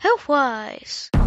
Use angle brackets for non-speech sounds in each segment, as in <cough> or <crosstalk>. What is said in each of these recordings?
Health Wyze. Hello,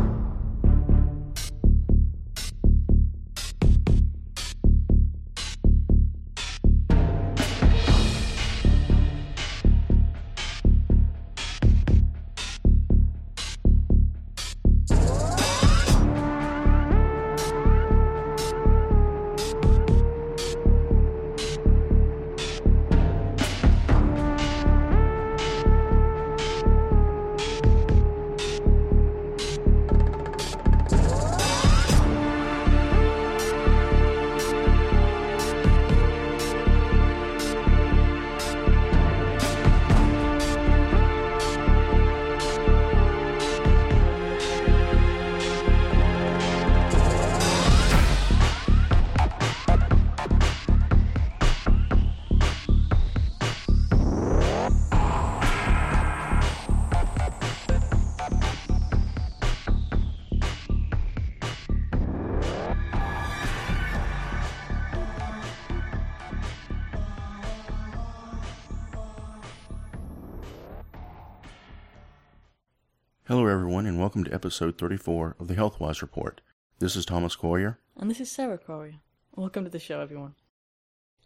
welcome to episode 34 of the Health Wyze Report. This is Thomas Corriher. And this is Sarah Corriher. Welcome to the show, everyone.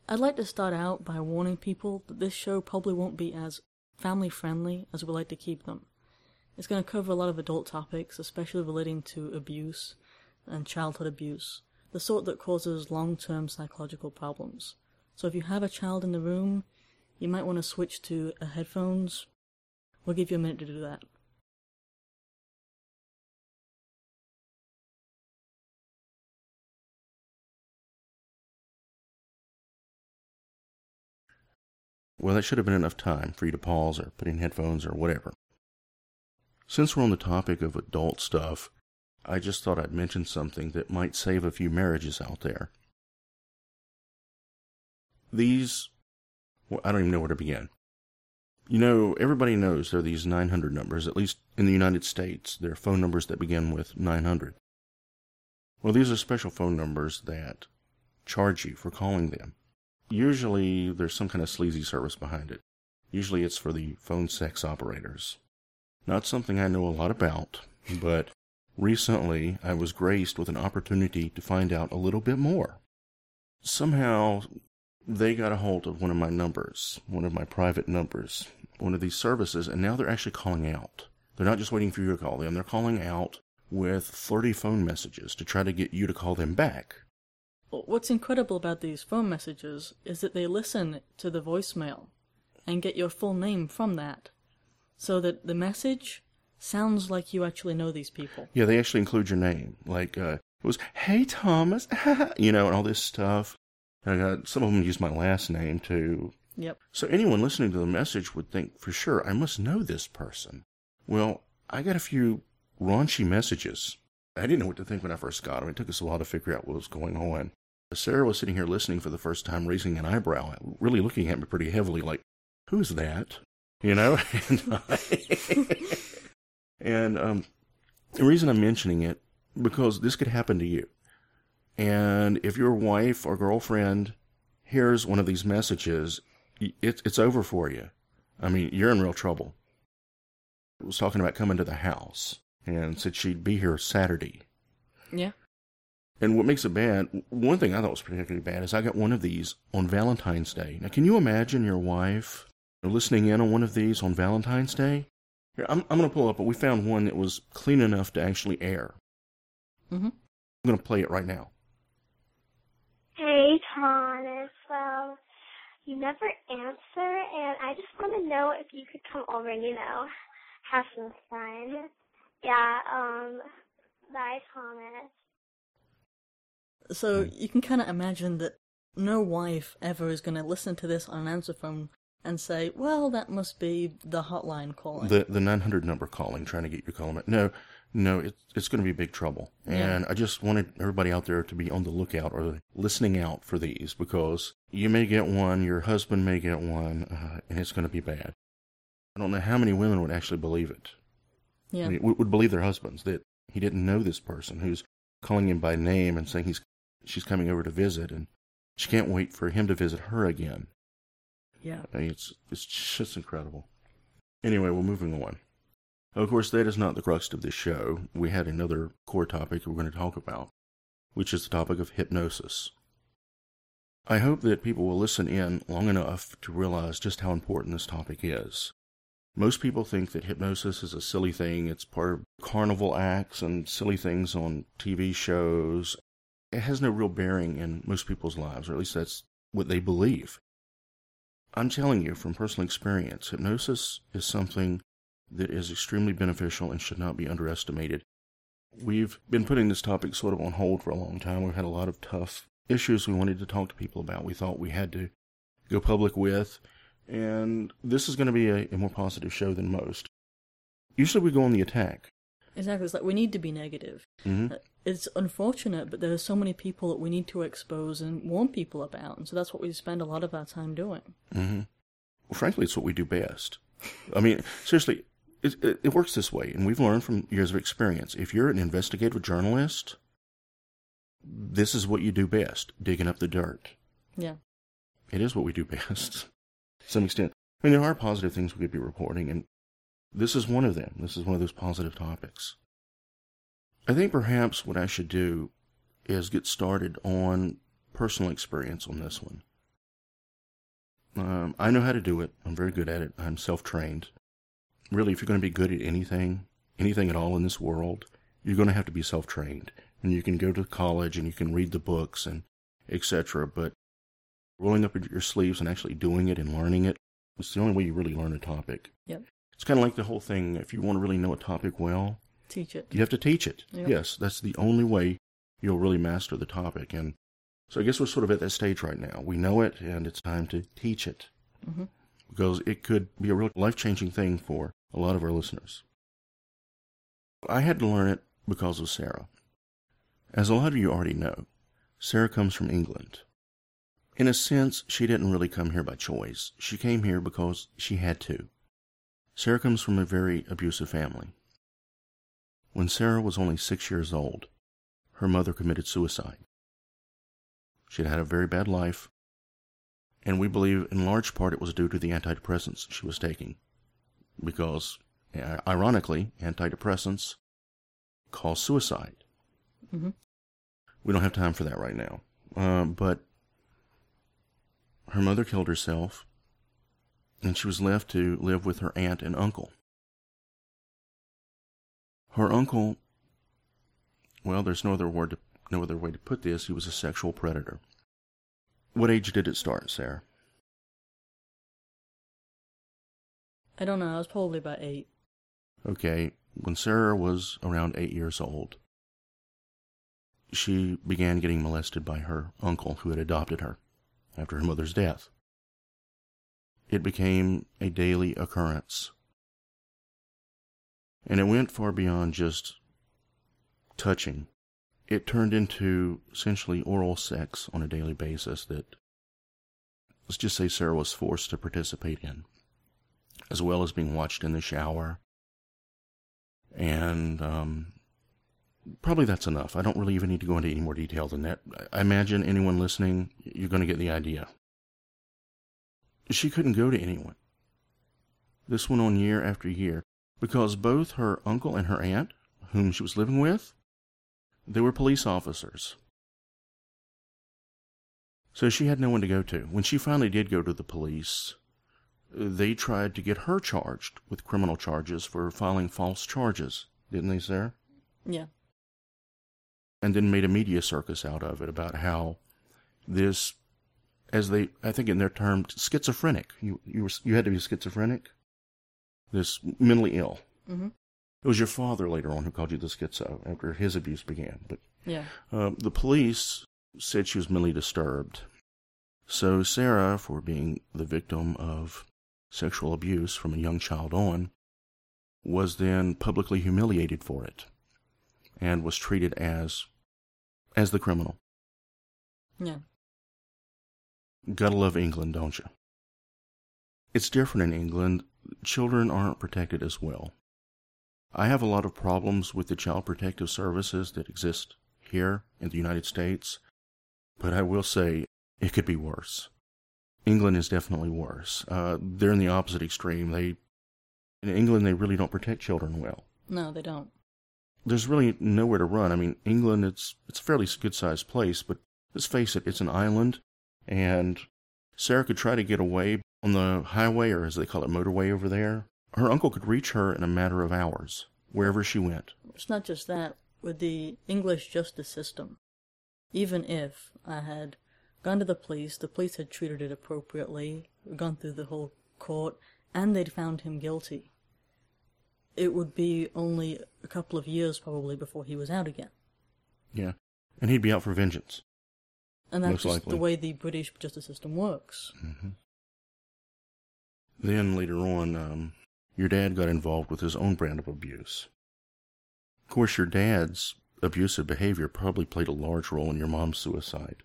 I'd like to start out by warning people that this show probably won't be as family friendly as we like to keep them. It's going to cover a lot of adult topics, especially relating to abuse and childhood abuse, the sort that causes long term psychological problems. So if you have a child in the room, you might want to switch to headphones. We'll give you a minute to do that. Well, that should have been enough time for you to pause or put in headphones or whatever. Since we're on the topic of adult stuff, I just thought I'd mention something that might save a few marriages out there. These, well, I don't even know where to begin. You know, everybody knows there are these 900 numbers, at least in the United States. There are phone numbers that begin with 900. Well, these are special phone numbers that charge you for calling them. Usually there's some kind of sleazy service behind it. Usually it's for the phone sex operators. Not something I know a lot about, but recently I was graced with an opportunity to find out a little bit more. Somehow they got a hold of one of my numbers, one of my private numbers, one of these services, and now they're actually calling out. They're not just waiting for you to call them, they're calling out with flirty phone messages to try to get you to call them back. What's incredible about these phone messages is that they listen to the voicemail and get your full name from that. So that the message sounds like you actually know these people. Yeah, they actually include your name. Like, uh, it was, hey, Thomas, <laughs> you know, and all this stuff. And I got, some of them use my last name too. Yep. So anyone listening to the message would think, for sure, I must know this person. Well, I got a few raunchy messages. I didn't know what to think when I first got them. It took us a while to figure out what was going on. Sarah was sitting here listening for the first time, raising an eyebrow, really looking at me pretty heavily, like, who's that? You know? <laughs> and, <laughs> and um, the reason I'm mentioning it, because this could happen to you. And if your wife or girlfriend hears one of these messages, it, it's over for you. I mean, you're in real trouble. I was talking about coming to the house and said she'd be here Saturday. Yeah. And what makes it bad, one thing I thought was particularly bad is I got one of these on Valentine's Day. Now, can you imagine your wife listening in on one of these on Valentine's Day? Here, I'm, I'm going to pull up, but we found one that was clean enough to actually air. Mm-hmm. I'm going to play it right now. Hey, Thomas. Well, you never answer, and I just want to know if you could come over and, you know, have some fun. Yeah, um, bye, Thomas. So you can kind of imagine that no wife ever is going to listen to this on an answer phone and say, "Well, that must be the hotline calling." The the 900 number calling, trying to get your call. No, no, it's it's going to be big trouble. And Yeah. I just wanted everybody out there to be on the lookout or listening out for these because you may get one, your husband may get one, uh, and it's going to be bad. I don't know how many women would actually believe it. yeah. I mean, would believe their husbands that he didn't know this person who's calling him by name and saying he's she's coming over to visit and she can't wait for him to visit her again. yeah. I mean, it's it's just incredible. Anyway, we're moving on. Of course, that is not the crux of this show. We had another core topic we're going to talk about, which is the topic of hypnosis. I hope that people will listen in long enough to realize just how important this topic is. Most people think that hypnosis is a silly thing. It's part of carnival acts and silly things on TV shows. It has no real bearing in most people's lives, or at least that's what they believe. I'm telling you from personal experience, hypnosis is something that is extremely beneficial and should not be underestimated. We've been putting this topic sort of on hold for a long time. We've had a lot of tough issues we wanted to talk to people about. We thought we had to go public with, and this is going to be a, a more positive show than most. Usually we go on the attack. Exactly. It's like we need to be negative. hmm It's unfortunate, but there are so many people that we need to expose and warn people about, and so that's what we spend a lot of our time doing. hmm Well, frankly, it's what we do best. I mean, seriously, it, it, it works this way, and we've learned from years of experience. If you're an investigative journalist, this is what you do best digging up the dirt. Yeah. It is what we do <laughs> best to some extent. I mean, there are positive things we could be reporting, and this is one of them. This is one of those positive topics. I think perhaps what I should do is get started on personal experience on this one. Um, I know how to do it. I'm very good at it. I'm self trained. Really, if you're going to be good at anything, anything at all in this world, you're going to have to be self trained. And you can go to college and you can read the books and etc. But rolling up your sleeves and actually doing it and learning it, it's the only way you really learn a topic. Yep. It's kind of like the whole thing. If you want to really know a topic well, Teach it. you have to teach it. Yep. Yes, that's the only way you'll really master the topic. And so I guess we're sort of at that stage right now. We know it, and it's time to teach it hmm because it could be a real life changing thing for a lot of our listeners. I had to learn it because of Sarah. As a lot of you already know, Sarah comes from England. In a sense, she didn't really come here by choice. She came here because she had to. Sarah comes from a very abusive family. When Sarah was only six years old, her mother committed suicide. She had had a very bad life, and we believe in large part it was due to the antidepressants she was taking. Because, ironically, antidepressants cause suicide. Mhm. We don't have time for that right now. Uh, but her mother killed herself, and she was left to live with her aunt and uncle. Her uncle, well, there's no other word to, no other way to put this. He was a sexual predator. What age did it start, Sarah? I don't know. I was probably about eight. Okay, when Sarah was around eight years old, she began getting molested by her uncle who had adopted her after her mother's death. It became a daily occurrence. And it went far beyond just touching. It turned into essentially oral sex on a daily basis that, let's just say, Sarah was forced to participate in, as well as being watched in the shower. And um, probably that's enough. I don't really even need to go into any more detail than that. I imagine anyone listening, you're going to get the idea. She couldn't go to anyone. This went on year after year because both her uncle and her aunt, whom she was living with, they were police officers. So she had no one to go to. When she finally did go to the police, they tried to get her charged with criminal charges for filing false charges, didn't they, Sarah? Yeah. and then made a media circus out of it about how this, as they, I think in their term, schizophrenic. You you were you had to be schizophrenic. This mentally ill. hmm It was your father later on who called you the schizo after his abuse began. But Yeah. uh, the police said she was mentally disturbed. So Sarah, for being the victim of sexual abuse from a young child on, was then publicly humiliated for it, and was treated as as the criminal. Yeah. Gotta love England, don't you? It's different in England. Children aren't protected as well. I have a lot of problems with the child protective services that exist here in the United States, but I will say it could be worse. England is definitely worse. Uh, they're in the opposite extreme. They In England, they really don't protect children well. No, they don't. There's really nowhere to run. I mean, England, it's it's a fairly good sized place, but let's face it, it's an island, and Sarah could try to get away on the highway, or as they call it, motorway over there. Her uncle could reach her in a matter of hours, wherever she went. It's not just that. With the English justice system, even if I had gone to the police, the police had treated it appropriately, gone through the whole court, and they'd found him guilty, it would be only a couple of years probably before he was out again. Yeah. And he'd be out for vengeance. And that's just likely. the way the British justice system works. hmm Then later on, um, your dad got involved with his own brand of abuse. Of course, your dad's abusive behavior probably played a large role in your mom's suicide.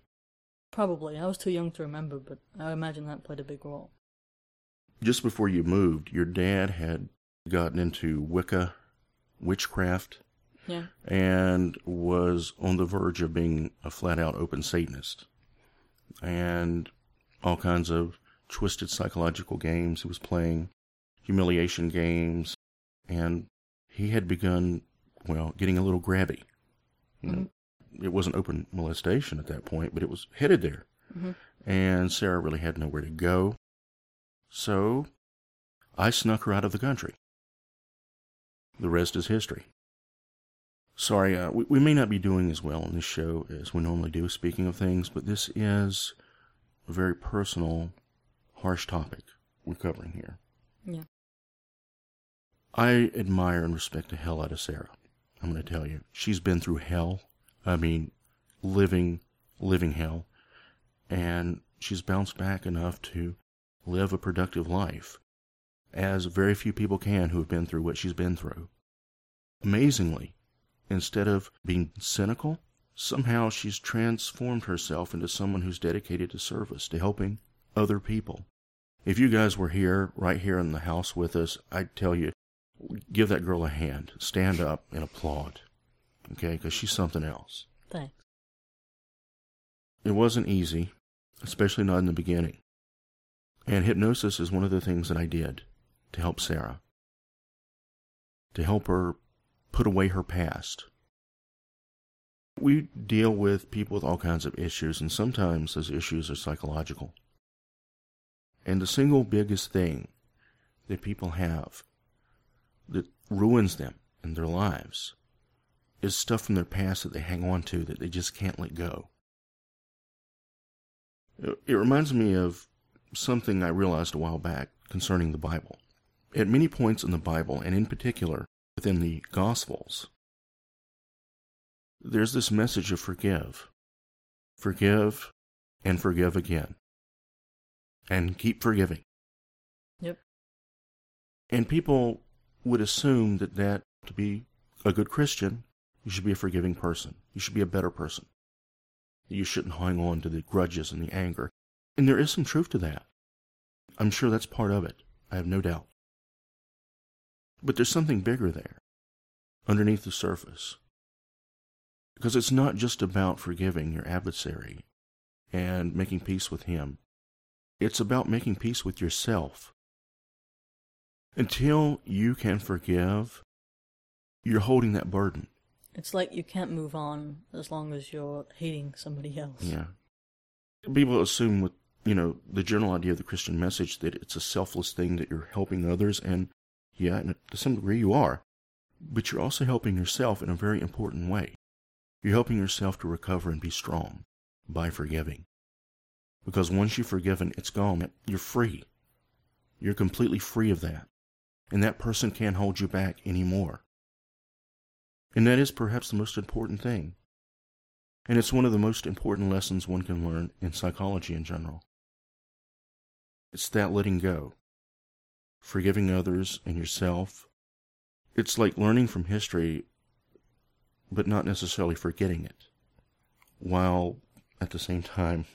Probably. I was too young to remember, but I imagine that played a big role. Just before you moved, your dad had gotten into Wicca, witchcraft, Yeah. and was on the verge of being a flat out open Satanist. And all kinds of twisted psychological games he was playing, humiliation games, and he had begun, well, getting a little grabby. You know, it wasn't open molestation at that point, but it was headed there. Mhm. And Sarah really had nowhere to go. So I snuck her out of the country. The rest is history. Sorry, uh, we, we may not be doing as well on this show as we normally do, speaking of things, but this is a very personal, harsh topic we're covering here. Yeah. I admire and respect the hell out of Sarah. I'm going to tell you. She's been through hell. I mean, living, living hell. And she's bounced back enough to live a productive life, as very few people can who have been through what she's been through. Amazingly, instead of being cynical, somehow she's transformed herself into someone who's dedicated to service, to helping other people. If you guys were here, right here in the house with us, I'd tell you, give that girl a hand. Stand up and applaud. Okay? Because she's something else. Thanks. It wasn't easy, especially not in the beginning. And hypnosis is one of the things that I did to help Sarah, to help her put away her past. We deal with people with all kinds of issues, and sometimes those issues are psychological. And the single biggest thing that people have that ruins them in their lives is stuff from their past that they hang on to that they just can't let go. It reminds me of something I realized a while back concerning the Bible. At many points in the Bible, and in particular within the Gospels, there's this message of forgive. Forgive and forgive again. And keep forgiving. Yep. And people would assume that that to be a good Christian, you should be a forgiving person. You should be a better person. You shouldn't hang on to the grudges and the anger. And there is some truth to that. I'm sure that's part of it. I have no doubt. But there's something bigger there, underneath the surface. Because it's not just about forgiving your adversary and making peace with him. It's about making peace with yourself. Until you can forgive, you're holding that burden. It's like you can't move on as long as you're hating somebody else. Yeah. People assume with, you know, the general idea of the Christian message that it's a selfless thing that you're helping others, and yeah, and to some degree you are. But you're also helping yourself in a very important way. You're helping yourself to recover and be strong by forgiving. Because once you've forgiven, it's gone. You're free. You're completely free of that. And that person can't hold you back anymore. And that is perhaps the most important thing. And it's one of the most important lessons one can learn in psychology in general. It's that letting go, forgiving others and yourself. It's like learning from history, but not necessarily forgetting it, while at the same time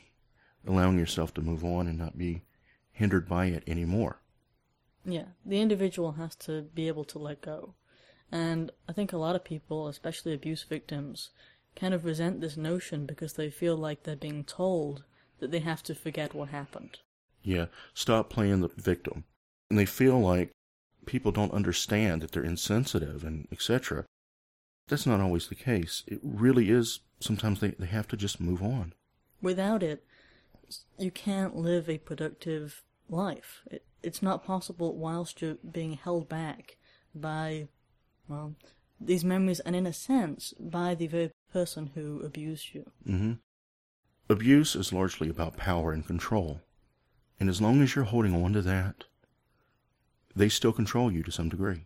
allowing yourself to move on and not be hindered by it anymore. Yeah, the individual has to be able to let go. And I think a lot of people, especially abuse victims, kind of resent this notion because they feel like they're being told that they have to forget what happened. Yeah, stop playing the victim. And they feel like people don't understand that they're insensitive and etc. That's not always the case. It really is. Sometimes they, they have to just move on. Without it, you can't live a productive life. It, it's not possible whilst you're being held back by, well, these memories and in a sense by the very person who abused you. hmm Abuse is largely about power and control. And as long as you're holding on to that, they still control you to some degree.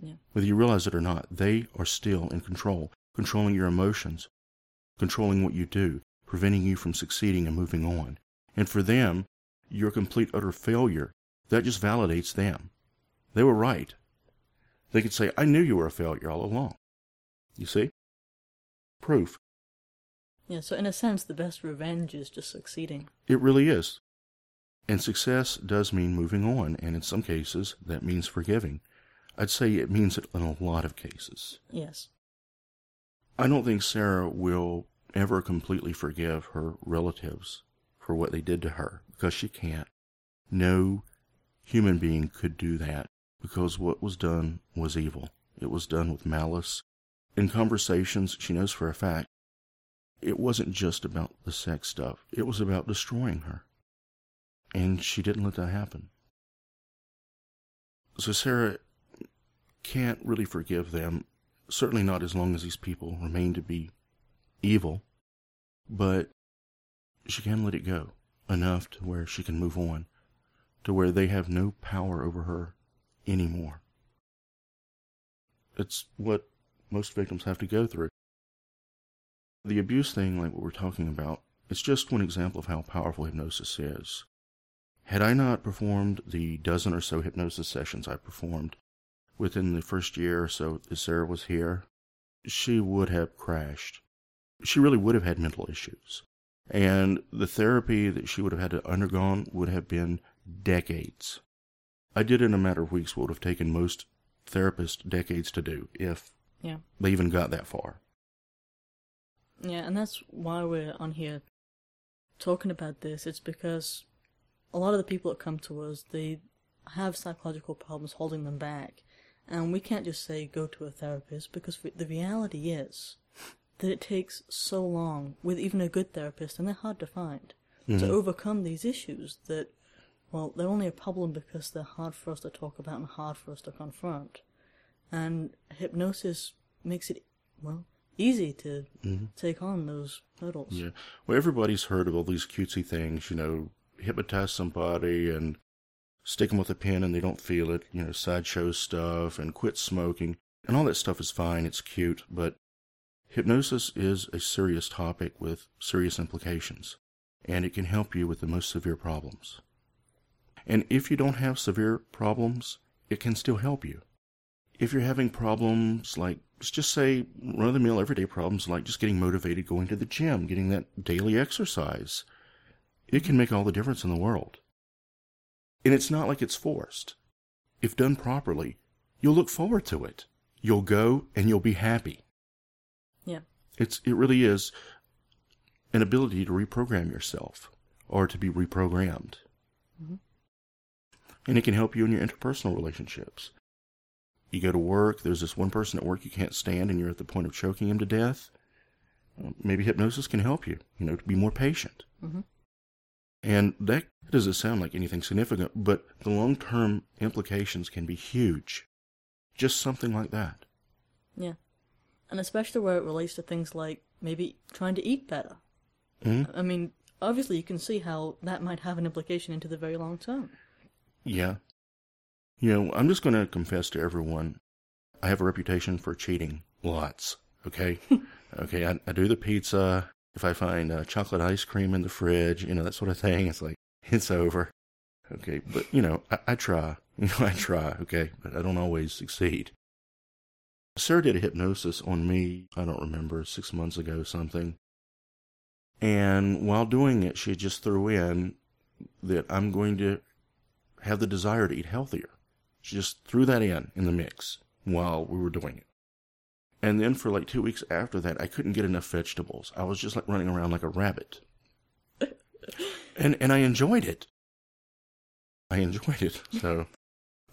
Yeah. Whether you realize it or not, they are still in control, controlling your emotions, controlling what you do, preventing you from succeeding and moving on. And for them, your complete utter failure, that just validates them. They were right. They could say, I knew you were a failure all along. You see? Proof. Yeah, so in a sense, the best revenge is just succeeding. It really is. And success does mean moving on, and in some cases, that means forgiving. I'd say it means it in a lot of cases. Yes. I don't think Sarah will ever completely forgive her relatives for what they did to her because she can't. No human being could do that because what was done was evil. It was done with malice. In conversations, she knows for a fact it wasn't just about the sex stuff, it was about destroying her. And she didn't let that happen. So Sarah can't really forgive them, certainly not as long as these people remain to be evil, but she can let it go enough to where she can move on, to where they have no power over her anymore. It's what most victims have to go through. The abuse thing, like what we're talking about, it's just one example of how powerful hypnosis is. Had I not performed the dozen or so hypnosis sessions I performed within the first year or so that Sarah was here, she would have crashed. She really would have had mental issues. And the therapy that she would have had to undergone would have been decades. I did in a matter of weeks what would have taken most therapists decades to do, if Yeah. they even got that far. Yeah, and that's why we're on here talking about this. It's because a lot of the people that come to us, they have psychological problems holding them back. And we can't just say go to a therapist because the reality is that it takes so long with even a good therapist, and they're hard to find, to mm-hmm. overcome these issues that, well, they're only a problem because they're hard for us to talk about and hard for us to confront. And hypnosis makes it, well, easy to mm-hmm. take on those hurdles. Yeah. Well, everybody's heard of all these cutesy things, you know, hypnotize somebody and stick them with a pin and they don't feel it, you know, sideshow stuff and quit smoking. And all that stuff is fine, it's cute, but hypnosis is a serious topic with serious implications, and it can help you with the most severe problems. And if you don't have severe problems, it can still help you. If you're having problems like, just say, run of the mill everyday problems like just getting motivated going to the gym, getting that daily exercise, it can make all the difference in the world. And it's not like it's forced. If done properly, you'll look forward to it. You'll go and you'll be happy. Yeah. It's it really is an ability to reprogram yourself or to be reprogrammed. And it can help you in your interpersonal relationships. You go to work, there's this one person at work you can't stand and you're at the point of choking him to death. Maybe hypnosis can help you, you know, to be more patient. Mhm. And that doesn't sound like anything significant, but the long term implications can be huge. Just something like that. Yeah. And especially where it relates to things like maybe trying to eat better. Mhm. I mean, obviously you can see how that might have an implication into the very long term. Yeah. You know, I'm just going to confess to everyone I have a reputation for cheating lots. Okay? <laughs> okay, I, I do the pizza. If I find uh, chocolate ice cream in the fridge, you know, that sort of thing, it's like, it's over. Okay, but, you know, I, I try. <laughs> You know, I try, okay, but I don't always succeed. Sarah did a hypnosis on me, I don't remember, six months ago, something. And while doing it, she just threw in that I'm going to have the desire to eat healthier. She just threw that in in the mix while we were doing it. And then for like two weeks after that, I couldn't get enough vegetables. I was just like running around like a rabbit. <laughs> And and I enjoyed it. I enjoyed it. So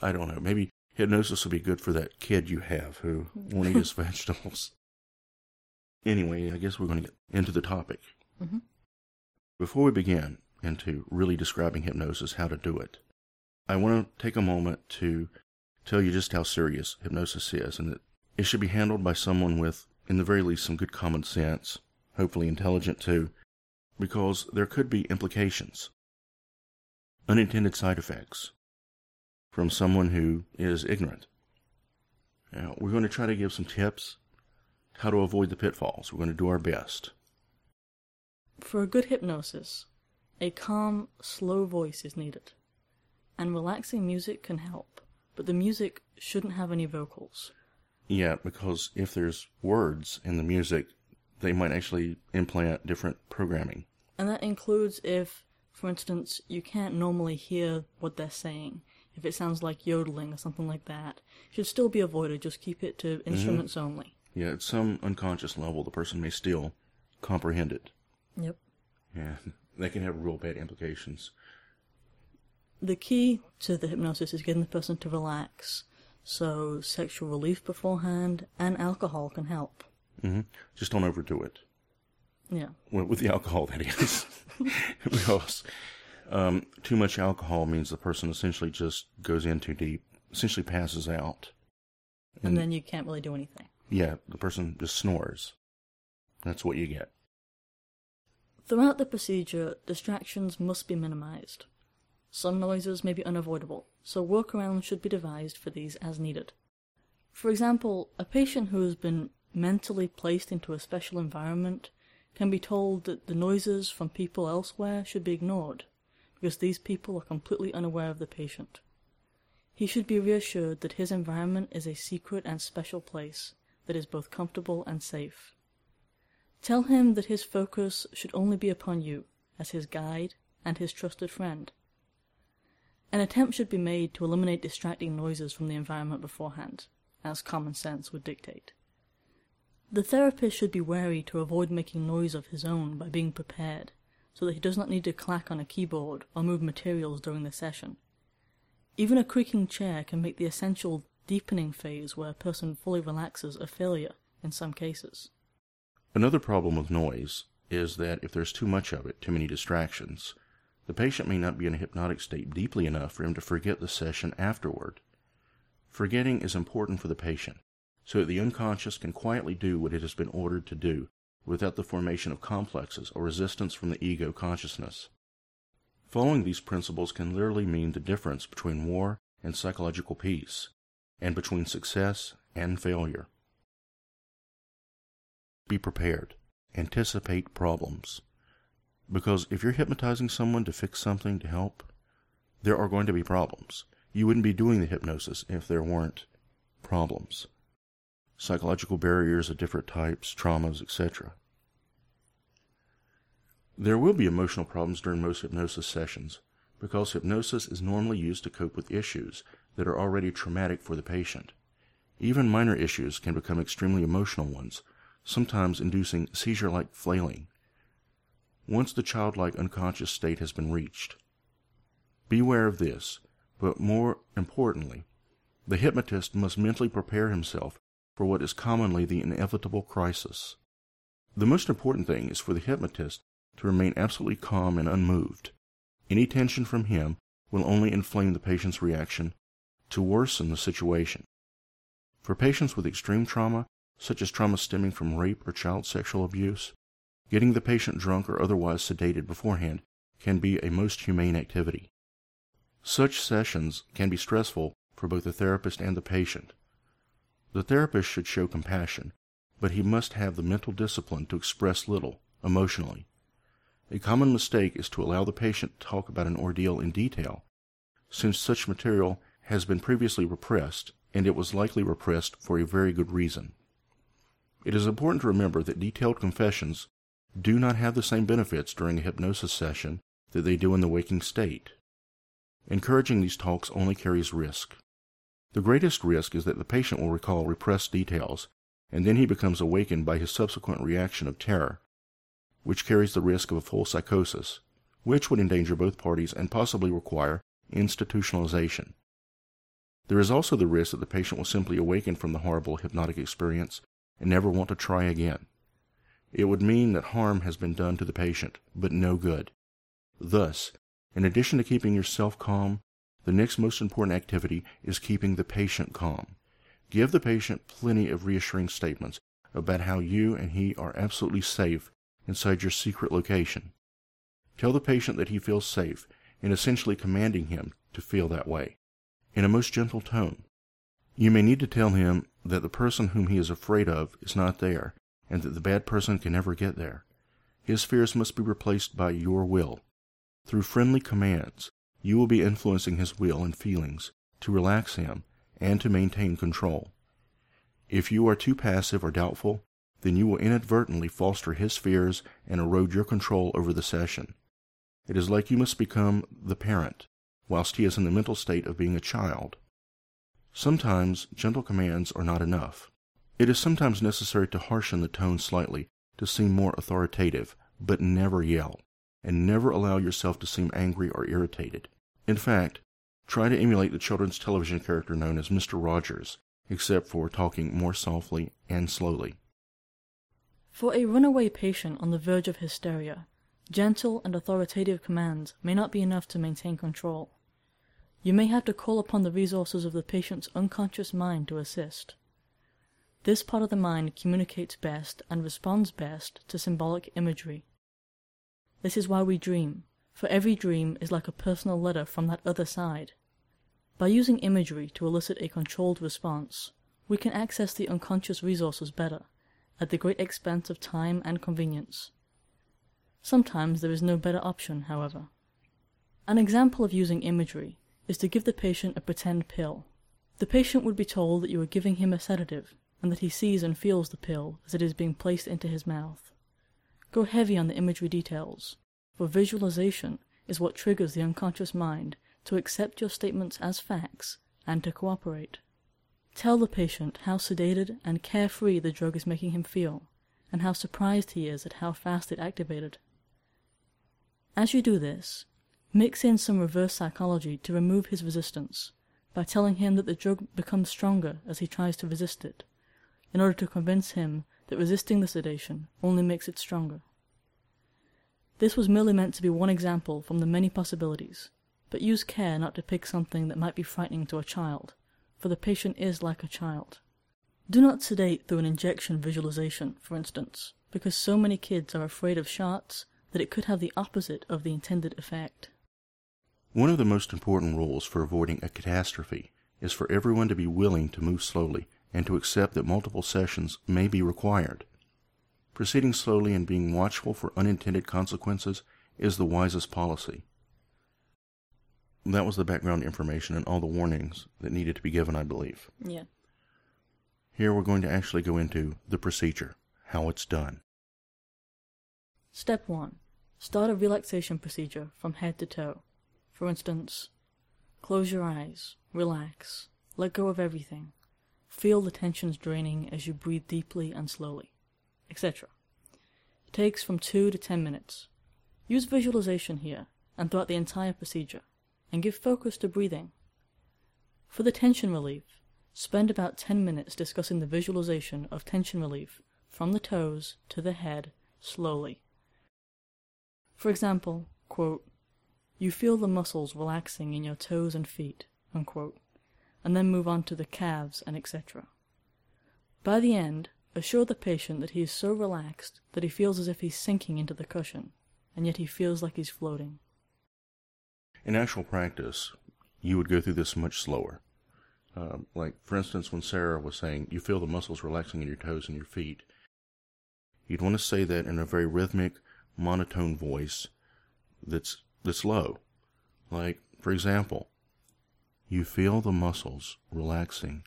I don't know. Maybe hypnosis will be good for that kid you have who won't eat his <laughs> vegetables. Anyway, I guess we're going to get into the topic. Mhm. Before we begin into really describing hypnosis, how to do it, I want to take a moment to tell you just how serious hypnosis is and that it should be handled by someone with, in the very least, some good common sense, hopefully intelligent too, because there could be implications, unintended side effects from someone who is ignorant. Now, we're going to try to give some tips how to avoid the pitfalls. We're going to do our best. For a good hypnosis, a calm, slow voice is needed. And relaxing music can help, but the music shouldn't have any vocals. Yeah, because if there's words in the music, they might actually implant different programming. And that includes if, for instance, you can't normally hear what they're saying. If it sounds like yodeling or something like that, it should still be avoided. Just keep it to mm-hmm. instruments only. Yeah, at some unconscious level, the person may still comprehend it. Yep. Yeah, <laughs> that can have real bad implications. The key to the hypnosis is getting the person to relax. So sexual relief beforehand and alcohol can help. hmm Just don't overdo it. Yeah. Well, with the alcohol, that is. <laughs> because um, too much alcohol means the person essentially just goes in too deep, essentially passes out. And then you can't really do anything. Yeah, the person just snores. That's what you get. Throughout the procedure, distractions must be minimized. Some noises may be unavoidable, so workarounds should be devised for these as needed. For example, a patient who has been mentally placed into a special environment can be told that the noises from people elsewhere should be ignored, because these people are completely unaware of the patient. He should be reassured that his environment is a secret and special place that is both comfortable and safe. Tell him that his focus should only be upon you, as his guide and his trusted friend. An attempt should be made to eliminate distracting noises from the environment beforehand, as common sense would dictate. The therapist should be wary to avoid making noise of his own by being prepared, so that he does not need to clack on a keyboard or move materials during the session. Even a creaking chair can make the essential deepening phase where a person fully relaxes a failure in some cases. Another problem with noise is that if there's too much of it, too many distractions, the patient may not be in a hypnotic state deeply enough for him to forget the session afterward. Forgetting is important for the patient, so that the unconscious can quietly do what it has been ordered to do without the formation of complexes or resistance from the ego consciousness. Following these principles can literally mean the difference between war and psychological peace, and between success and failure. Be prepared. Anticipate problems. Because if you're hypnotizing someone to fix something to help, there are going to be problems. You wouldn't be doing the hypnosis if there weren't problems. Psychological barriers of different types, traumas, etc. There will be emotional problems during most hypnosis sessions because hypnosis is normally used to cope with issues that are already traumatic for the patient. Even minor issues can become extremely emotional ones, sometimes inducing seizure like flailing, once the childlike unconscious state has been reached. Beware of this, but more importantly, the hypnotist must mentally prepare himself for what is commonly the inevitable crisis. The most important thing is for the hypnotist to remain absolutely calm and unmoved. Any tension from him will only inflame the patient's reaction to worsen the situation. For patients with extreme trauma, such as trauma stemming from rape or child sexual abuse, getting the patient drunk or otherwise sedated beforehand can be a most humane activity. Such sessions can be stressful for both the therapist and the patient. The therapist should show compassion, but he must have the mental discipline to express little, emotionally. A common mistake is to allow the patient to talk about an ordeal in detail, since such material has been previously repressed, and it was likely repressed for a very good reason. It is important to remember that detailed confessions do not have the same benefits during a hypnosis session that they do in the waking state. Encouraging these talks only carries risk. The greatest risk is that the patient will recall repressed details, and then he becomes awakened by his subsequent reaction of terror, which carries the risk of a full psychosis, which would endanger both parties and possibly require institutionalization. There is also the risk that the patient will simply awaken from the horrible hypnotic experience and never want to try again. It would mean that harm has been done to the patient, but no good. Thus, in addition to keeping yourself calm, the next most important activity is keeping the patient calm. Give the patient plenty of reassuring statements about how you and he are absolutely safe inside your secret location. Tell the patient that he feels safe and essentially commanding him to feel that way in a most gentle tone. You may need to tell him that the person whom he is afraid of is not there and that the bad person can never get there. His fears must be replaced by your will. Through friendly commands, you will be influencing his will and feelings to relax him and to maintain control. If you are too passive or doubtful, then you will inadvertently foster his fears and erode your control over the session. It is like you must become the parent, whilst he is in the mental state of being a child. Sometimes gentle commands are not enough. It is sometimes necessary to harshen the tone slightly to seem more authoritative, but never yell, and never allow yourself to seem angry or irritated. In fact, try to emulate the children's television character known as Mr. Rogers, except for talking more softly and slowly. For a runaway patient on the verge of hysteria, gentle and authoritative commands may not be enough to maintain control. You may have to call upon the resources of the patient's unconscious mind to assist. This part of the mind communicates best and responds best to symbolic imagery. This is why we dream, for every dream is like a personal letter from that other side. By using imagery to elicit a controlled response, we can access the unconscious resources better, at the great expense of time and convenience. Sometimes there is no better option, however. An example of using imagery is to give the patient a pretend pill. The patient would be told that you are giving him a sedative, and that he sees and feels the pill as it is being placed into his mouth. Go heavy on the imagery details, for visualization is what triggers the unconscious mind to accept your statements as facts and to cooperate. Tell the patient how sedated and carefree the drug is making him feel, and how surprised he is at how fast it activated. As you do this, mix in some reverse psychology to remove his resistance by telling him that the drug becomes stronger as he tries to resist it, in order to convince him that resisting the sedation only makes it stronger. This was merely meant to be one example from the many possibilities but use care not to pick something that might be frightening to a child, for the patient is like a child. Do not sedate through an injection visualization, for instance, because so many kids are afraid of shots that it could have the opposite of the intended effect. One of the most important rules for avoiding a catastrophe is for everyone to be willing to move slowly and to accept that multiple sessions may be required. Proceeding slowly and being watchful for unintended consequences is the wisest policy that was the background information and all the warnings that needed to be given, I believe. Yeah. Here we're going to actually go into the procedure, how it's done. Step 1. Start a relaxation procedure from head to toe. For instance, close your eyes, relax, let go of everything. Feel the tensions draining as you breathe deeply and slowly, etc. It takes from 2 to 10 minutes. Use visualization here and throughout the entire procedure and give focus to breathing. For the tension relief, spend about 10 minutes discussing the visualization of tension relief from the toes to the head slowly. For example, quote, you feel the muscles relaxing in your toes and feet, unquote, and then move on to the calves and etc. By the end, assure the patient that he is so relaxed that he feels as if he's sinking into the cushion, and yet he feels like he's floating. In actual practice, you would go through this much slower. Uh, like, for instance, when Sarah was saying, you feel the muscles relaxing in your toes and your feet, you'd want to say that in a very rhythmic, monotone voice that's, that's low. Like, for example, you feel the muscles relaxing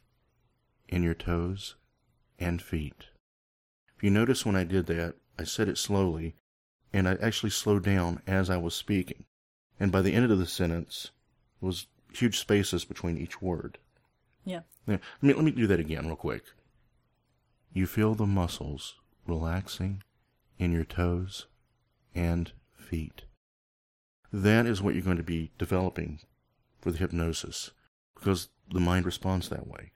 in your toes and feet. If you notice when I did that, I said it slowly, and I actually slowed down as I was speaking and by the end of the sentence was huge spaces between each word. Yeah. Let me let me do that again real quick. You feel the muscles relaxing in your toes and feet. That is what you're going to be developing for the hypnosis. because the mind responds that way.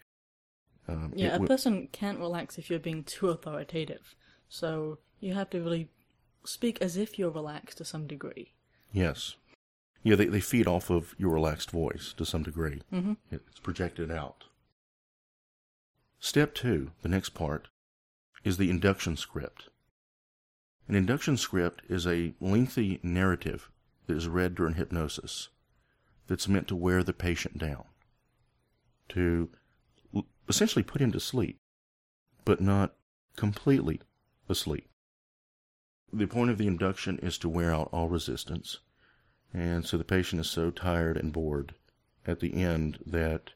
Um, Yeah, it a person can't relax if you're being too authoritative. So you have to really speak as if you're relaxed to some degree. yes. Yeah, they, they feed off of your relaxed voice to some degree. hmm It's projected out. Step two, the next part, is the induction script. An induction script is a lengthy narrative that is read during hypnosis that's meant to wear the patient down, to essentially put him to sleep, but not completely asleep. The point of the induction is to wear out all resistance, and so the patient is so tired and bored at the end that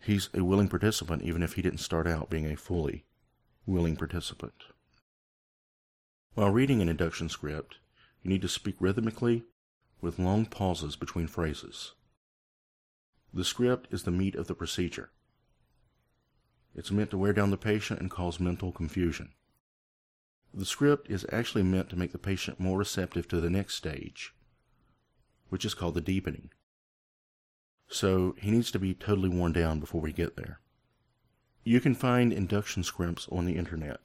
he's a willing participant even if he didn't start out being a fully willing participant. While reading an induction script, you need to speak rhythmically with long pauses between phrases. The script is the meat of the procedure. It's meant to wear down the patient and cause mental confusion. The script is actually meant to make the patient more receptive to the next stage, which is called the deepening. So he needs to be totally worn down before we get there. You can find induction scripts on the internet.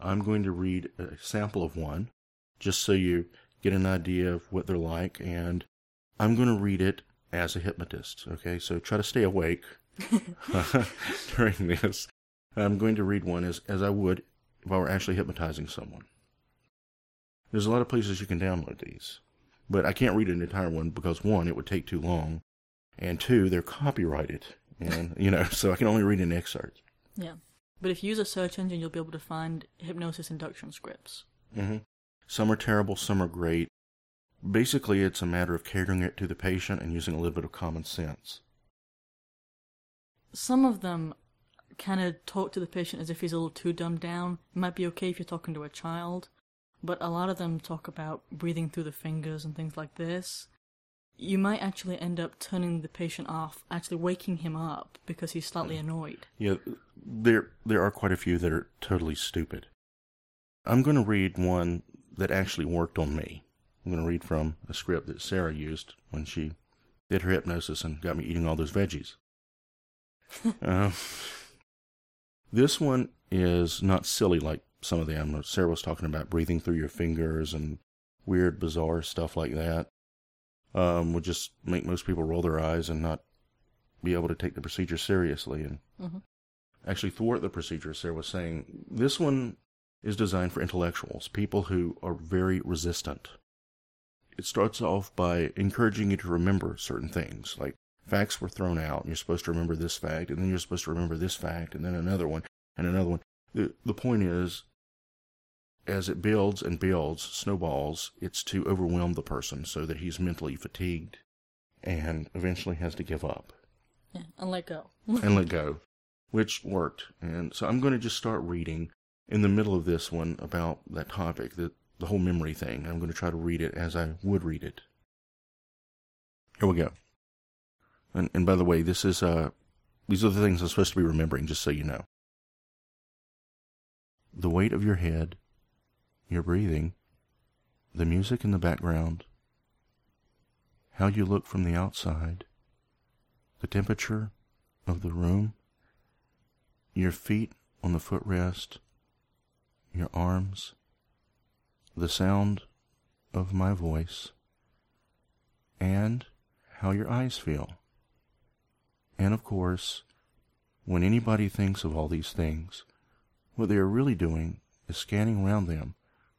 I'm going to read a sample of one just so you get an idea of what they're like, and I'm going to read it as a hypnotist. Okay, so try to stay awake <laughs> <laughs> during this. I'm going to read one as, as I would if I were actually hypnotizing someone. There's a lot of places you can download these, but I can't read an entire one because one, it would take too long, and two, they're copyrighted, and you know, <laughs> so I can only read an excerpt. Yeah. But if you use a search engine, you'll be able to find hypnosis induction scripts. hmm Some are terrible, some are great. Basically, it's a matter of catering it to the patient and using a little bit of common sense. Some of them kind of talk to the patient as if he's a little too dumbed down. It might be okay if you're talking to a child, but a lot of them talk about breathing through the fingers and things like this. You might actually end up turning the patient off, actually waking him up because he's slightly mm. annoyed. Yeah, there there are quite a few that are totally stupid. I'm going to read one that actually worked on me. I'm going to read from a script that Sarah used when she did her hypnosis and got me eating all those veggies. <laughs> uh, this one is not silly like some of them. Sarah was talking about breathing through your fingers and weird, bizarre stuff like that. Um, would just make most people roll their eyes and not be able to take the procedure seriously and Mhm. actually thwart the procedure. Sarah was saying this one is designed for intellectuals, people who are very resistant. It starts off by encouraging you to remember certain things, like facts were thrown out, and you're supposed to remember this fact, and then you're supposed to remember this fact, and then another one, and another one. The, the point is, as it builds and builds, snowballs, it's to overwhelm the person so that he's mentally fatigued and eventually has to give up Yeah, and let go. and let go, which worked. And so I'm going to just start reading in the middle of this one about that topic, the, the whole memory thing. I'm going to try to read it as I would read it. Here we go. And, and by the way, this is uh, these are the things I'm supposed to be remembering, just so you know. The weight of your head, your breathing, the music in the background, how you look from the outside, the temperature of the room, your feet on the footrest, your arms, the sound of my voice, and how your eyes feel. And of course, when anybody thinks of all these things, what they are really doing is scanning around them,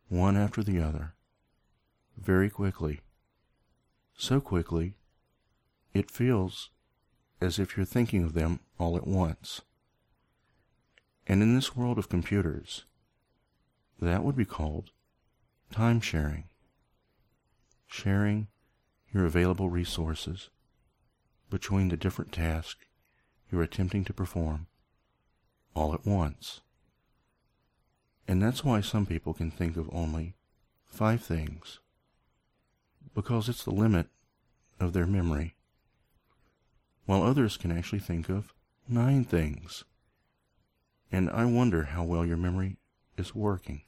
one after the other, very quickly. So quickly, it feels as if you're thinking of them all at once. And in this world of computers, that would be called time sharing. Sharing your available resources between the different tasks you're attempting to perform all at once. And that's why some people can think of only five things, because it's the limit of their memory while others can actually think of nine things. And I wonder how well your memory is working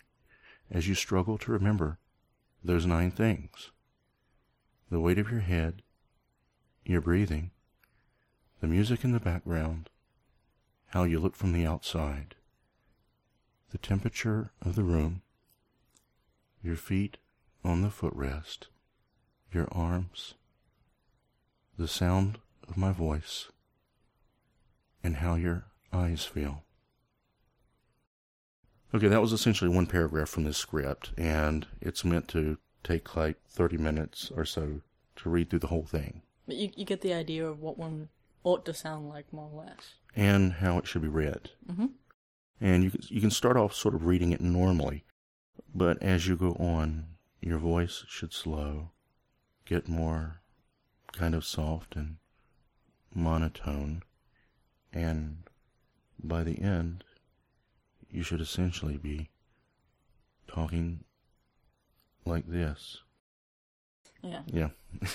as you struggle to remember those nine things the weight of your head, your breathing, the music in the background, how you look from the outside, the temperature of the room, your feet on the footrest, your arms, the sound of my voice, and how your eyes feel. Okay, that was essentially one paragraph from this script, and it's meant to take like 30 minutes or so to read through the whole thing. But you, you get the idea of what one ought to sound like, more or less. And how it should be read. Mm-hmm. And you you can start off sort of reading it normally, but as you go on, your voice should slow, get more kind of soft and monotone, and by the end, you should essentially be talking like this. Yeah. Yeah. <laughs>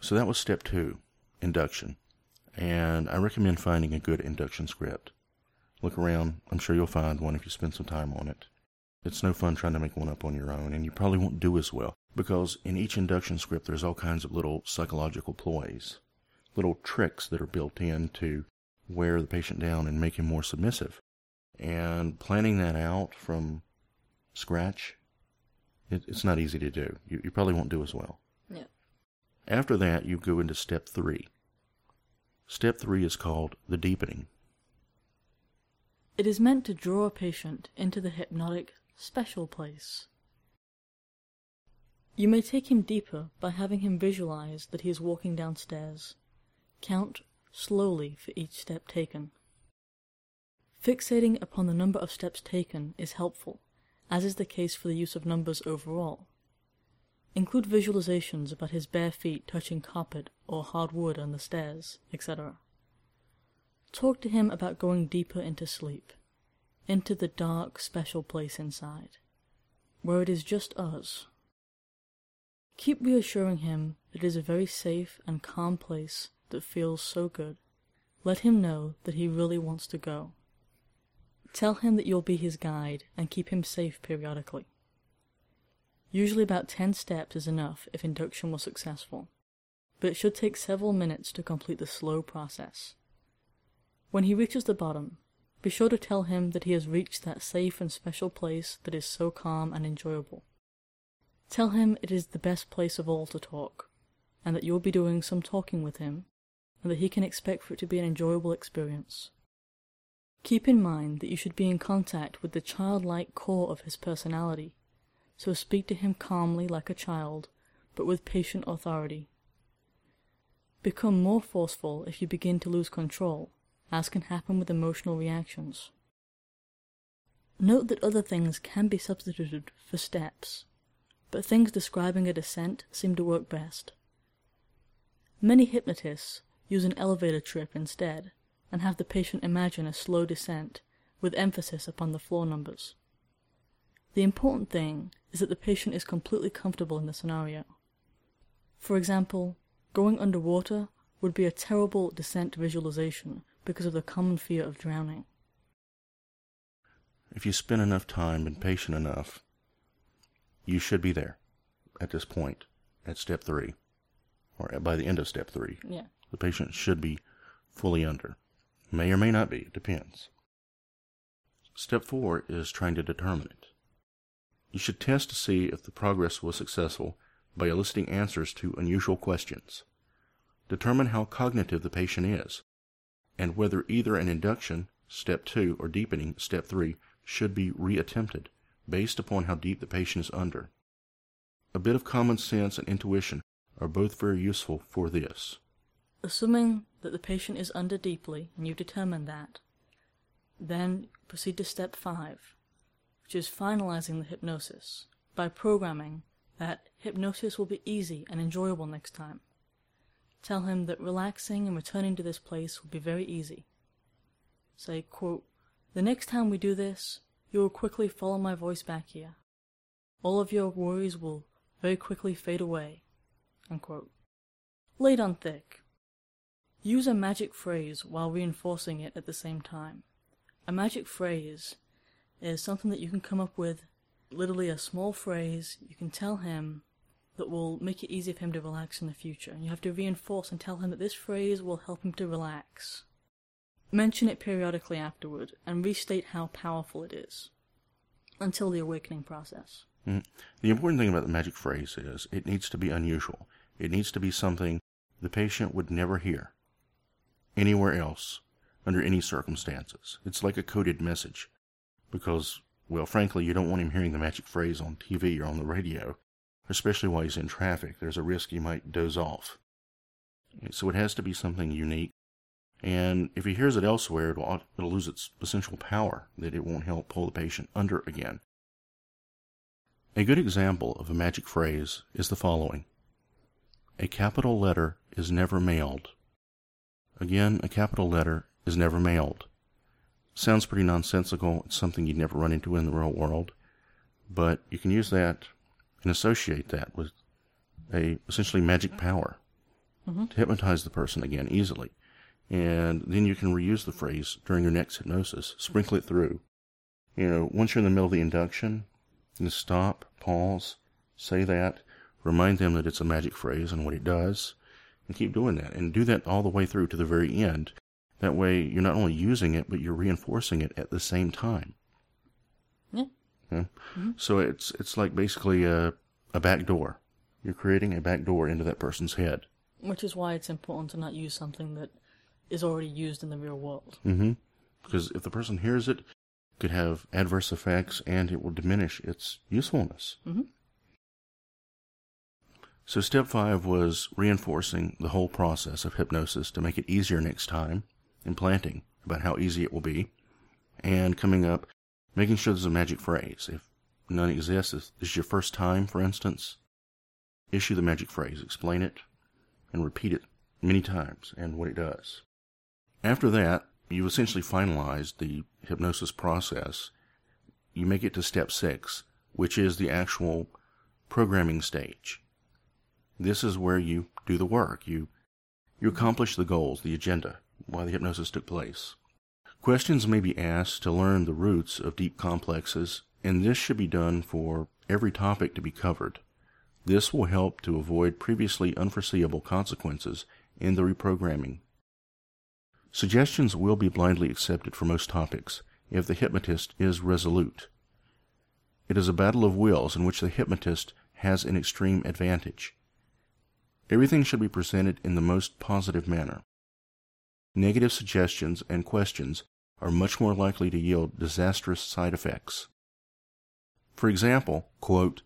so that was step two, induction. And I recommend finding a good induction script. Look around. I'm sure you'll find one if you spend some time on it. It's no fun trying to make one up on your own, and you probably won't do as well because in each induction script there's all kinds of little psychological ploys, little tricks that are built in to wear the patient down and make him more submissive. And planning that out from scratch, it, it's not easy to do. You, you probably won't do as well. Yeah. After that, you go into step three. Step three is called the deepening. It is meant to draw a patient into the hypnotic special place. You may take him deeper by having him visualize that he is walking downstairs. Count slowly for each step taken. Fixating upon the number of steps taken is helpful, as is the case for the use of numbers overall. Include visualizations about his bare feet touching carpet or hard wood on the stairs, etc. Talk to him about going deeper into sleep, into the dark, special place inside, where it is just us. Keep reassuring him that it is a very safe and calm place that feels so good. Let him know that he really wants to go. Tell him that you'll be his guide and keep him safe periodically. Usually about 10 steps is enough if induction was successful, but it should take several minutes to complete the slow process. When he reaches the bottom, be sure to tell him that he has reached that safe and special place that is so calm and enjoyable. Tell him it is the best place of all to talk, and that you'll be doing some talking with him and that he can expect for it to be an enjoyable experience. Keep in mind that you should be in contact with the childlike core of his personality, so speak to him calmly like a child, but with patient authority. Become more forceful if you begin to lose control, as can happen with emotional reactions. Note that other things can be substituted for steps, but things describing a descent seem to work best. Many hypnotists use an elevator trip instead, and have the patient imagine a slow descent, with emphasis upon the floor numbers. The important thing is that the patient is completely comfortable in the scenario. For example, going underwater would be a terrible descent visualization because of the common fear of drowning. If you spend enough time and patient enough, you should be there at this point, at step three, or by the end of step three. Yeah. The patient should be fully under. May or may not be, it depends. Step four is trying to determine it. You should test to see if the progress was successful by eliciting answers to unusual questions. Determine how cognitive the patient is, and whether either an induction, step two, or deepening, step three, should be reattempted, based upon how deep the patient is under. A bit of common sense and intuition are both very useful for this. Assuming that the patient is under deeply and you determine that, then proceed to step five, which is finalizing the hypnosis by programming that hypnosis will be easy and enjoyable next time. Tell him that relaxing and returning to this place will be very easy. Say, quote, The next time we do this, you will quickly follow my voice back here. All of your worries will very quickly fade away. Unquote. Laid on thick. Use a magic phrase while reinforcing it at the same time. A magic phrase is something that you can come up with, literally a small phrase. You can tell him that will make it easy for him to relax in the future. You have to reinforce and tell him that this phrase will help him to relax. Mention it periodically afterward and restate how powerful it is until the awakening process. Mm. The important thing about the magic phrase is it needs to be unusual. It needs to be something the patient would never hear anywhere else under any circumstances. It's like a coded message because, well, frankly, you don't want him hearing the magic phrase on TV or on the radio, especially while he's in traffic. There's a risk he might doze off. So it has to be something unique. And if he hears it elsewhere, it'll, it'll lose its essential power that it won't help pull the patient under again. A good example of a magic phrase is the following A capital letter is never mailed. Again, a capital letter is never mailed. Sounds pretty nonsensical. It's something you'd never run into in the real world. But you can use that and associate that with a essentially magic power mm-hmm. to hypnotize the person again easily. And then you can reuse the phrase during your next hypnosis, sprinkle it through. You know, once you're in the middle of the induction, you stop, pause, say that, remind them that it's a magic phrase and what it does, and keep doing that. And do that all the way through to the very end. That way, you're not only using it, but you're reinforcing it at the same time. Yeah. yeah? Mm-hmm. So it's it's like basically a a back door. You're creating a back door into that person's head. Which is why it's important to not use something that is already used in the real world. Mm-hmm. Because if the person hears it, it could have adverse effects and it will diminish its usefulness. Mm-hmm. So, step five was reinforcing the whole process of hypnosis to make it easier next time, implanting about how easy it will be, and coming up, making sure there's a magic phrase. If none exists, this is your first time, for instance, issue the magic phrase, explain it, and repeat it many times and what it does. After that, you've essentially finalized the hypnosis process. You make it to step six, which is the actual programming stage. This is where you do the work. You, you accomplish the goals, the agenda, why the hypnosis took place. Questions may be asked to learn the roots of deep complexes, and this should be done for every topic to be covered. This will help to avoid previously unforeseeable consequences in the reprogramming. Suggestions will be blindly accepted for most topics if the hypnotist is resolute. It is a battle of wills in which the hypnotist has an extreme advantage. Everything should be presented in the most positive manner. Negative suggestions and questions are much more likely to yield disastrous side effects. For example, quote,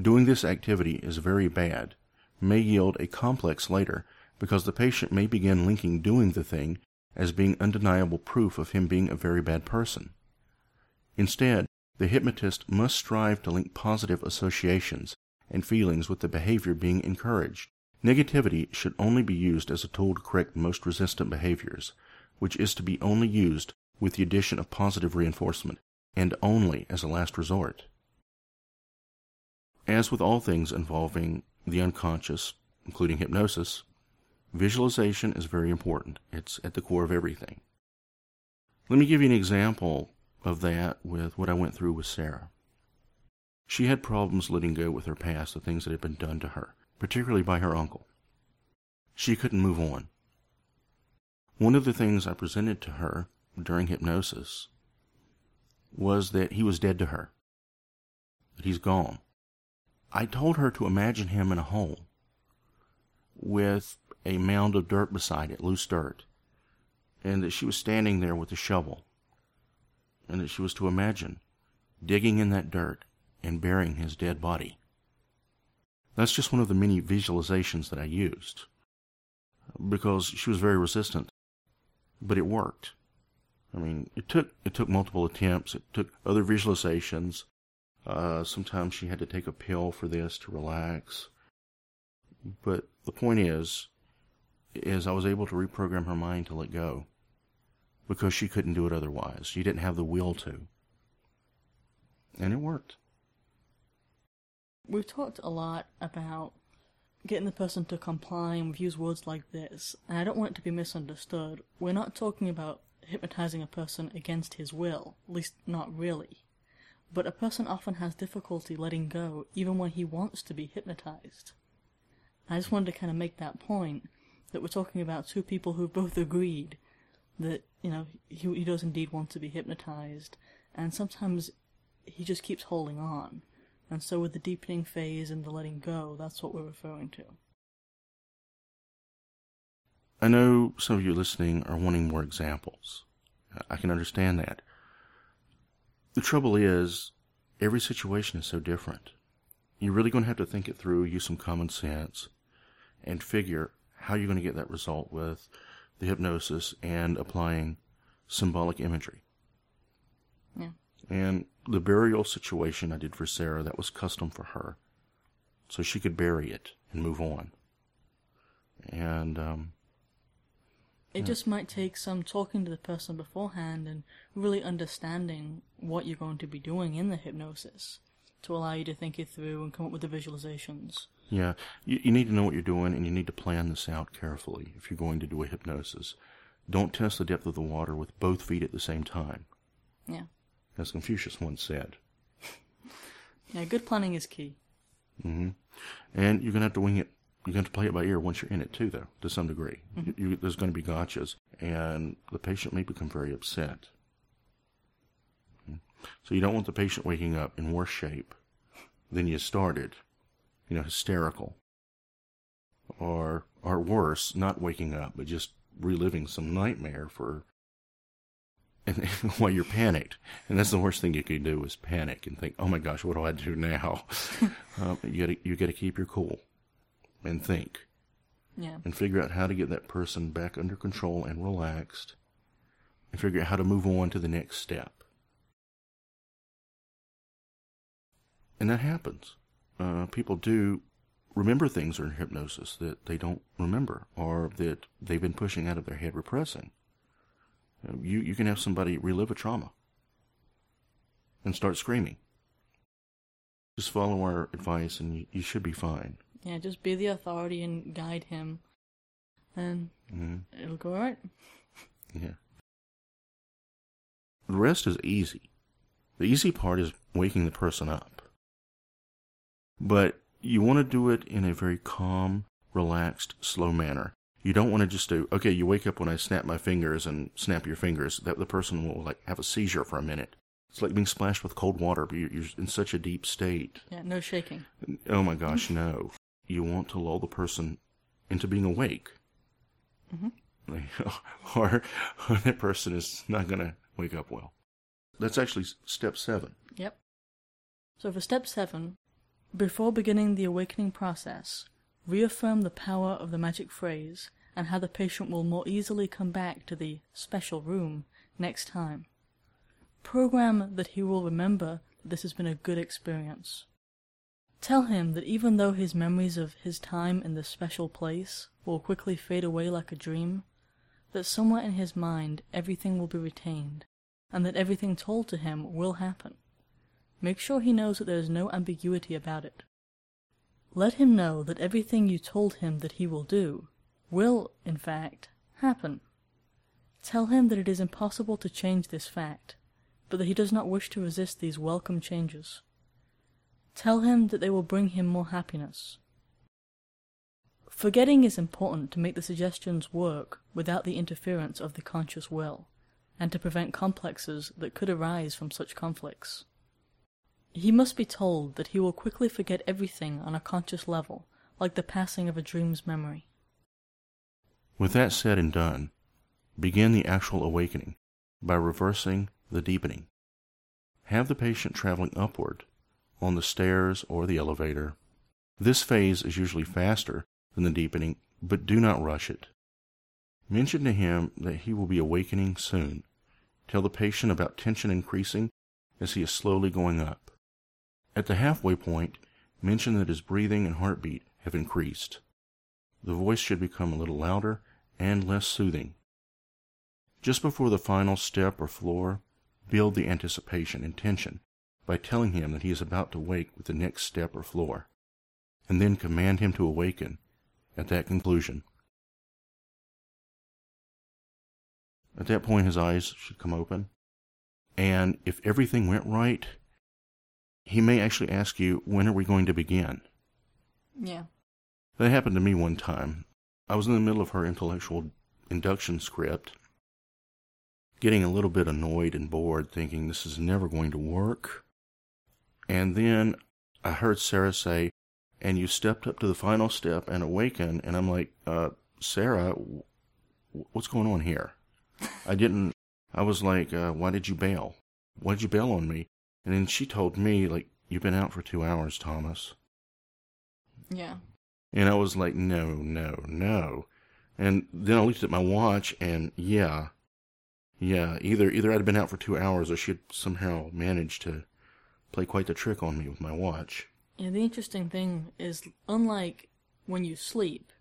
doing this activity is very bad may yield a complex later because the patient may begin linking doing the thing as being undeniable proof of him being a very bad person. Instead, the hypnotist must strive to link positive associations and feelings with the behavior being encouraged. Negativity should only be used as a tool to correct the most resistant behaviors, which is to be only used with the addition of positive reinforcement, and only as a last resort. As with all things involving the unconscious, including hypnosis, visualization is very important. It's at the core of everything. Let me give you an example of that with what I went through with Sarah. She had problems letting go with her past, the things that had been done to her particularly by her uncle. She couldn't move on. One of the things I presented to her during hypnosis was that he was dead to her, that he's gone. I told her to imagine him in a hole with a mound of dirt beside it, loose dirt, and that she was standing there with a shovel, and that she was to imagine digging in that dirt and burying his dead body. That's just one of the many visualizations that I used because she was very resistant, but it worked. I mean, it took it took multiple attempts. It took other visualizations. Uh, sometimes she had to take a pill for this to relax. But the point is, is I was able to reprogram her mind to let go because she couldn't do it otherwise. She didn't have the will to, and it worked we've talked a lot about getting the person to comply and we've used words like this, and I don't want it to be misunderstood. We're not talking about hypnotizing a person against his will, at least not really. but a person often has difficulty letting go even when he wants to be hypnotized. I just wanted to kind of make that point that we're talking about two people who've both agreed that, you know, he, he does indeed want to be hypnotized, and sometimes he just keeps holding on. And so with the deepening phase and the letting go, that's what we're referring to. I know some of you listening are wanting more examples. I can understand that. The trouble is, every situation is so different. You're really going to have to think it through, use some common sense, and figure how you're going to get that result with the hypnosis and applying symbolic imagery. Yeah. And the burial situation I did for Sarah, that was custom for her. So she could bury it and move on. And um, it just might take some talking to the person beforehand and really understanding what you're going to be doing in the hypnosis to allow you to think it through and come up with the visualizations. Yeah, you, you need to know what you're doing and you need to plan this out carefully if you're going to do a hypnosis. Don't test the depth of the water with both feet at the same time. Yeah. As Confucius once said. yeah, good planning is key. hmm And you're going to have to wing it you're going to play it by ear once you're in it too, though, to some degree. Mm-hmm. You, there's going to be gotchas, and the patient may become very upset. So you don't want the patient waking up in worse shape than you started, you know, hysterical, or or worse, not waking up but just reliving some nightmare for. And <laughs> while you're panicked, and that's the worst thing you can do is panic and think, "Oh my gosh, what do I do now?" <laughs> um, you got you got to keep your cool and think. Yeah. And figure out how to get that person back under control and relaxed and figure out how to move on to the next step. And that happens. Uh, people do remember things in hypnosis that they don't remember or that they've been pushing out of their head repressing. Uh, you, you can have somebody relive a trauma and start screaming. Just follow our advice and you, you should be fine. Yeah, just be the authority and guide him, and mm-hmm. it'll go alright. Yeah. The rest is easy. The easy part is waking the person up. But you want to do it in a very calm, relaxed, slow manner. You don't want to just do, okay, you wake up when I snap my fingers and snap your fingers. That the person will like have a seizure for a minute. It's like being splashed with cold water, but you're in such a deep state. Yeah, no shaking. Oh my gosh, no you want to lull the person into being awake. Mm-hmm. <laughs> or, or that person is not going to wake up well. That's actually step seven. Yep. So for step seven, before beginning the awakening process, reaffirm the power of the magic phrase and how the patient will more easily come back to the special room next time. Program that he will remember that this has been a good experience. Tell him that even though his memories of his time in this special place will quickly fade away like a dream, that somewhere in his mind everything will be retained, and that everything told to him will happen. Make sure he knows that there is no ambiguity about it. Let him know that everything you told him that he will do will, in fact, happen. Tell him that it is impossible to change this fact, but that he does not wish to resist these welcome changes. Tell him that they will bring him more happiness. Forgetting is important to make the suggestions work without the interference of the conscious will, and to prevent complexes that could arise from such conflicts. He must be told that he will quickly forget everything on a conscious level, like the passing of a dream's memory. With that said and done, begin the actual awakening by reversing the deepening. Have the patient traveling upward on the stairs or the elevator. This phase is usually faster than the deepening, but do not rush it. Mention to him that he will be awakening soon. Tell the patient about tension increasing as he is slowly going up. At the halfway point, mention that his breathing and heartbeat have increased. The voice should become a little louder and less soothing. Just before the final step or floor, build the anticipation and tension by telling him that he is about to wake with the next step or floor, and then command him to awaken at that conclusion. At that point, his eyes should come open, and if everything went right, he may actually ask you, when are we going to begin? Yeah. That happened to me one time. I was in the middle of her intellectual induction script, getting a little bit annoyed and bored, thinking this is never going to work. And then I heard Sarah say, and you stepped up to the final step and awaken. And I'm like, uh, Sarah, what's going on here? I didn't, I was like, uh, why did you bail? Why did you bail on me? And then she told me, like, you've been out for two hours, Thomas. Yeah. And I was like, no, no, no. And then I looked at my watch and yeah, yeah, either, either I'd been out for two hours or she'd somehow managed to play quite the trick on me with my watch. Yeah, the interesting thing is, unlike when you sleep,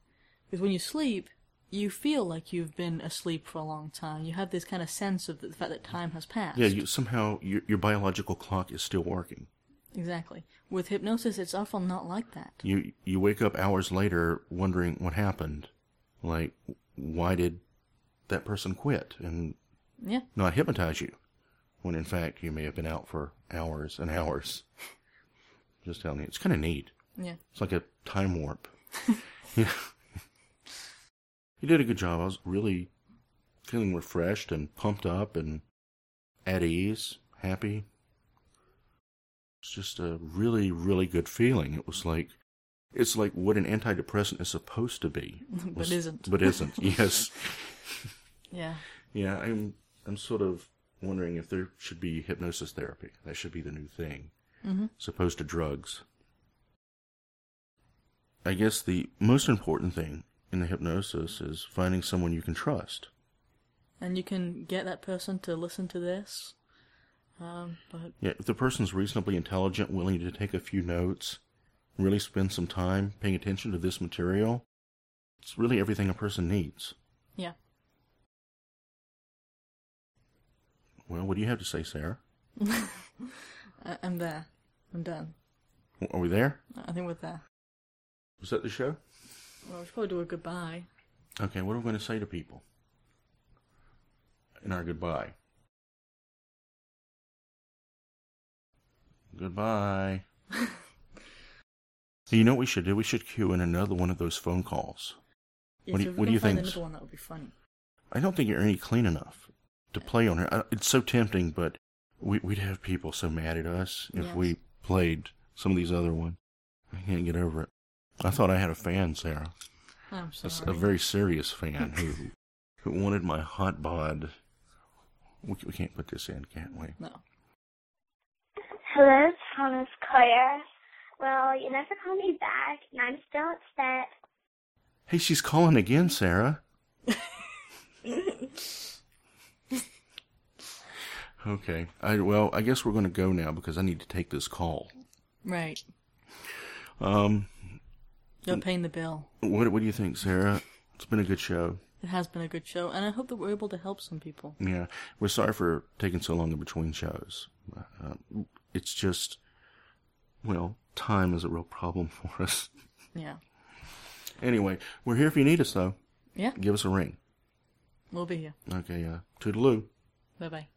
because when you sleep, you feel like you've been asleep for a long time. You have this kind of sense of the fact that time has passed. Yeah, you, somehow your, your biological clock is still working. Exactly. With hypnosis, it's often not like that. You you wake up hours later wondering what happened, like why did that person quit and Yeah. not hypnotize you, when in fact you may have been out for hours and hours. <laughs> Just telling you, it's kind of neat. Yeah. It's like a time warp. <laughs> yeah. You did a good job. I was really feeling refreshed and pumped up and at ease, happy. It's just a really, really good feeling. It was like, it's like what an antidepressant is supposed to be. <laughs> but isn't. But isn't. <laughs> yes. Yeah. Yeah, I'm. I'm sort of wondering if there should be hypnosis therapy. That should be the new thing, Mm-hmm. as opposed to drugs. I guess the most important thing in the hypnosis is finding someone you can trust. And you can get that person to listen to this. Um, but Yeah, if the person's reasonably intelligent, willing to take a few notes, really spend some time paying attention to this material, it's really everything a person needs. yeah. Well, what do you have to say, Sarah? <laughs> I'm there. I'm done. Are we there? I think we're there. Was that the show? Well, we should probably do a goodbye. Okay, what are we going to say to people in our goodbye? Goodbye. <laughs> you know what we should do? We should cue in another one of those phone calls. Yeah, What do so what do you think? Another one that would be funny. I don't think you're any clean enough to play on her. It's so tempting, but we, we'd have people so mad at us if Yes. we played some of these other ones. I can't get over it. I thought I had a fan, Sarah. I'm A, sorry. a very serious fan who who wanted my hot bod. We, we can't put this in, can't we? No. Hello, Thomas Claire. Well, you never called me back, and I'm still upset. Hey, she's calling again, Sarah. <laughs> okay. I well, I guess we're going to go now because I need to take this call. Right. Um, You're paying the bill. what what do you think, Sarah? It's been a good show. It has been a good show, and I hope that we're able to help some people. Yeah, we're sorry for taking so long in between shows. Uh, it's just, well, time is a real problem <laughs> for us. Yeah. Anyway, we're here if you need us, though. Yeah. Give us a ring. We'll be here. Okay, uh, toodaloo. Bye bye.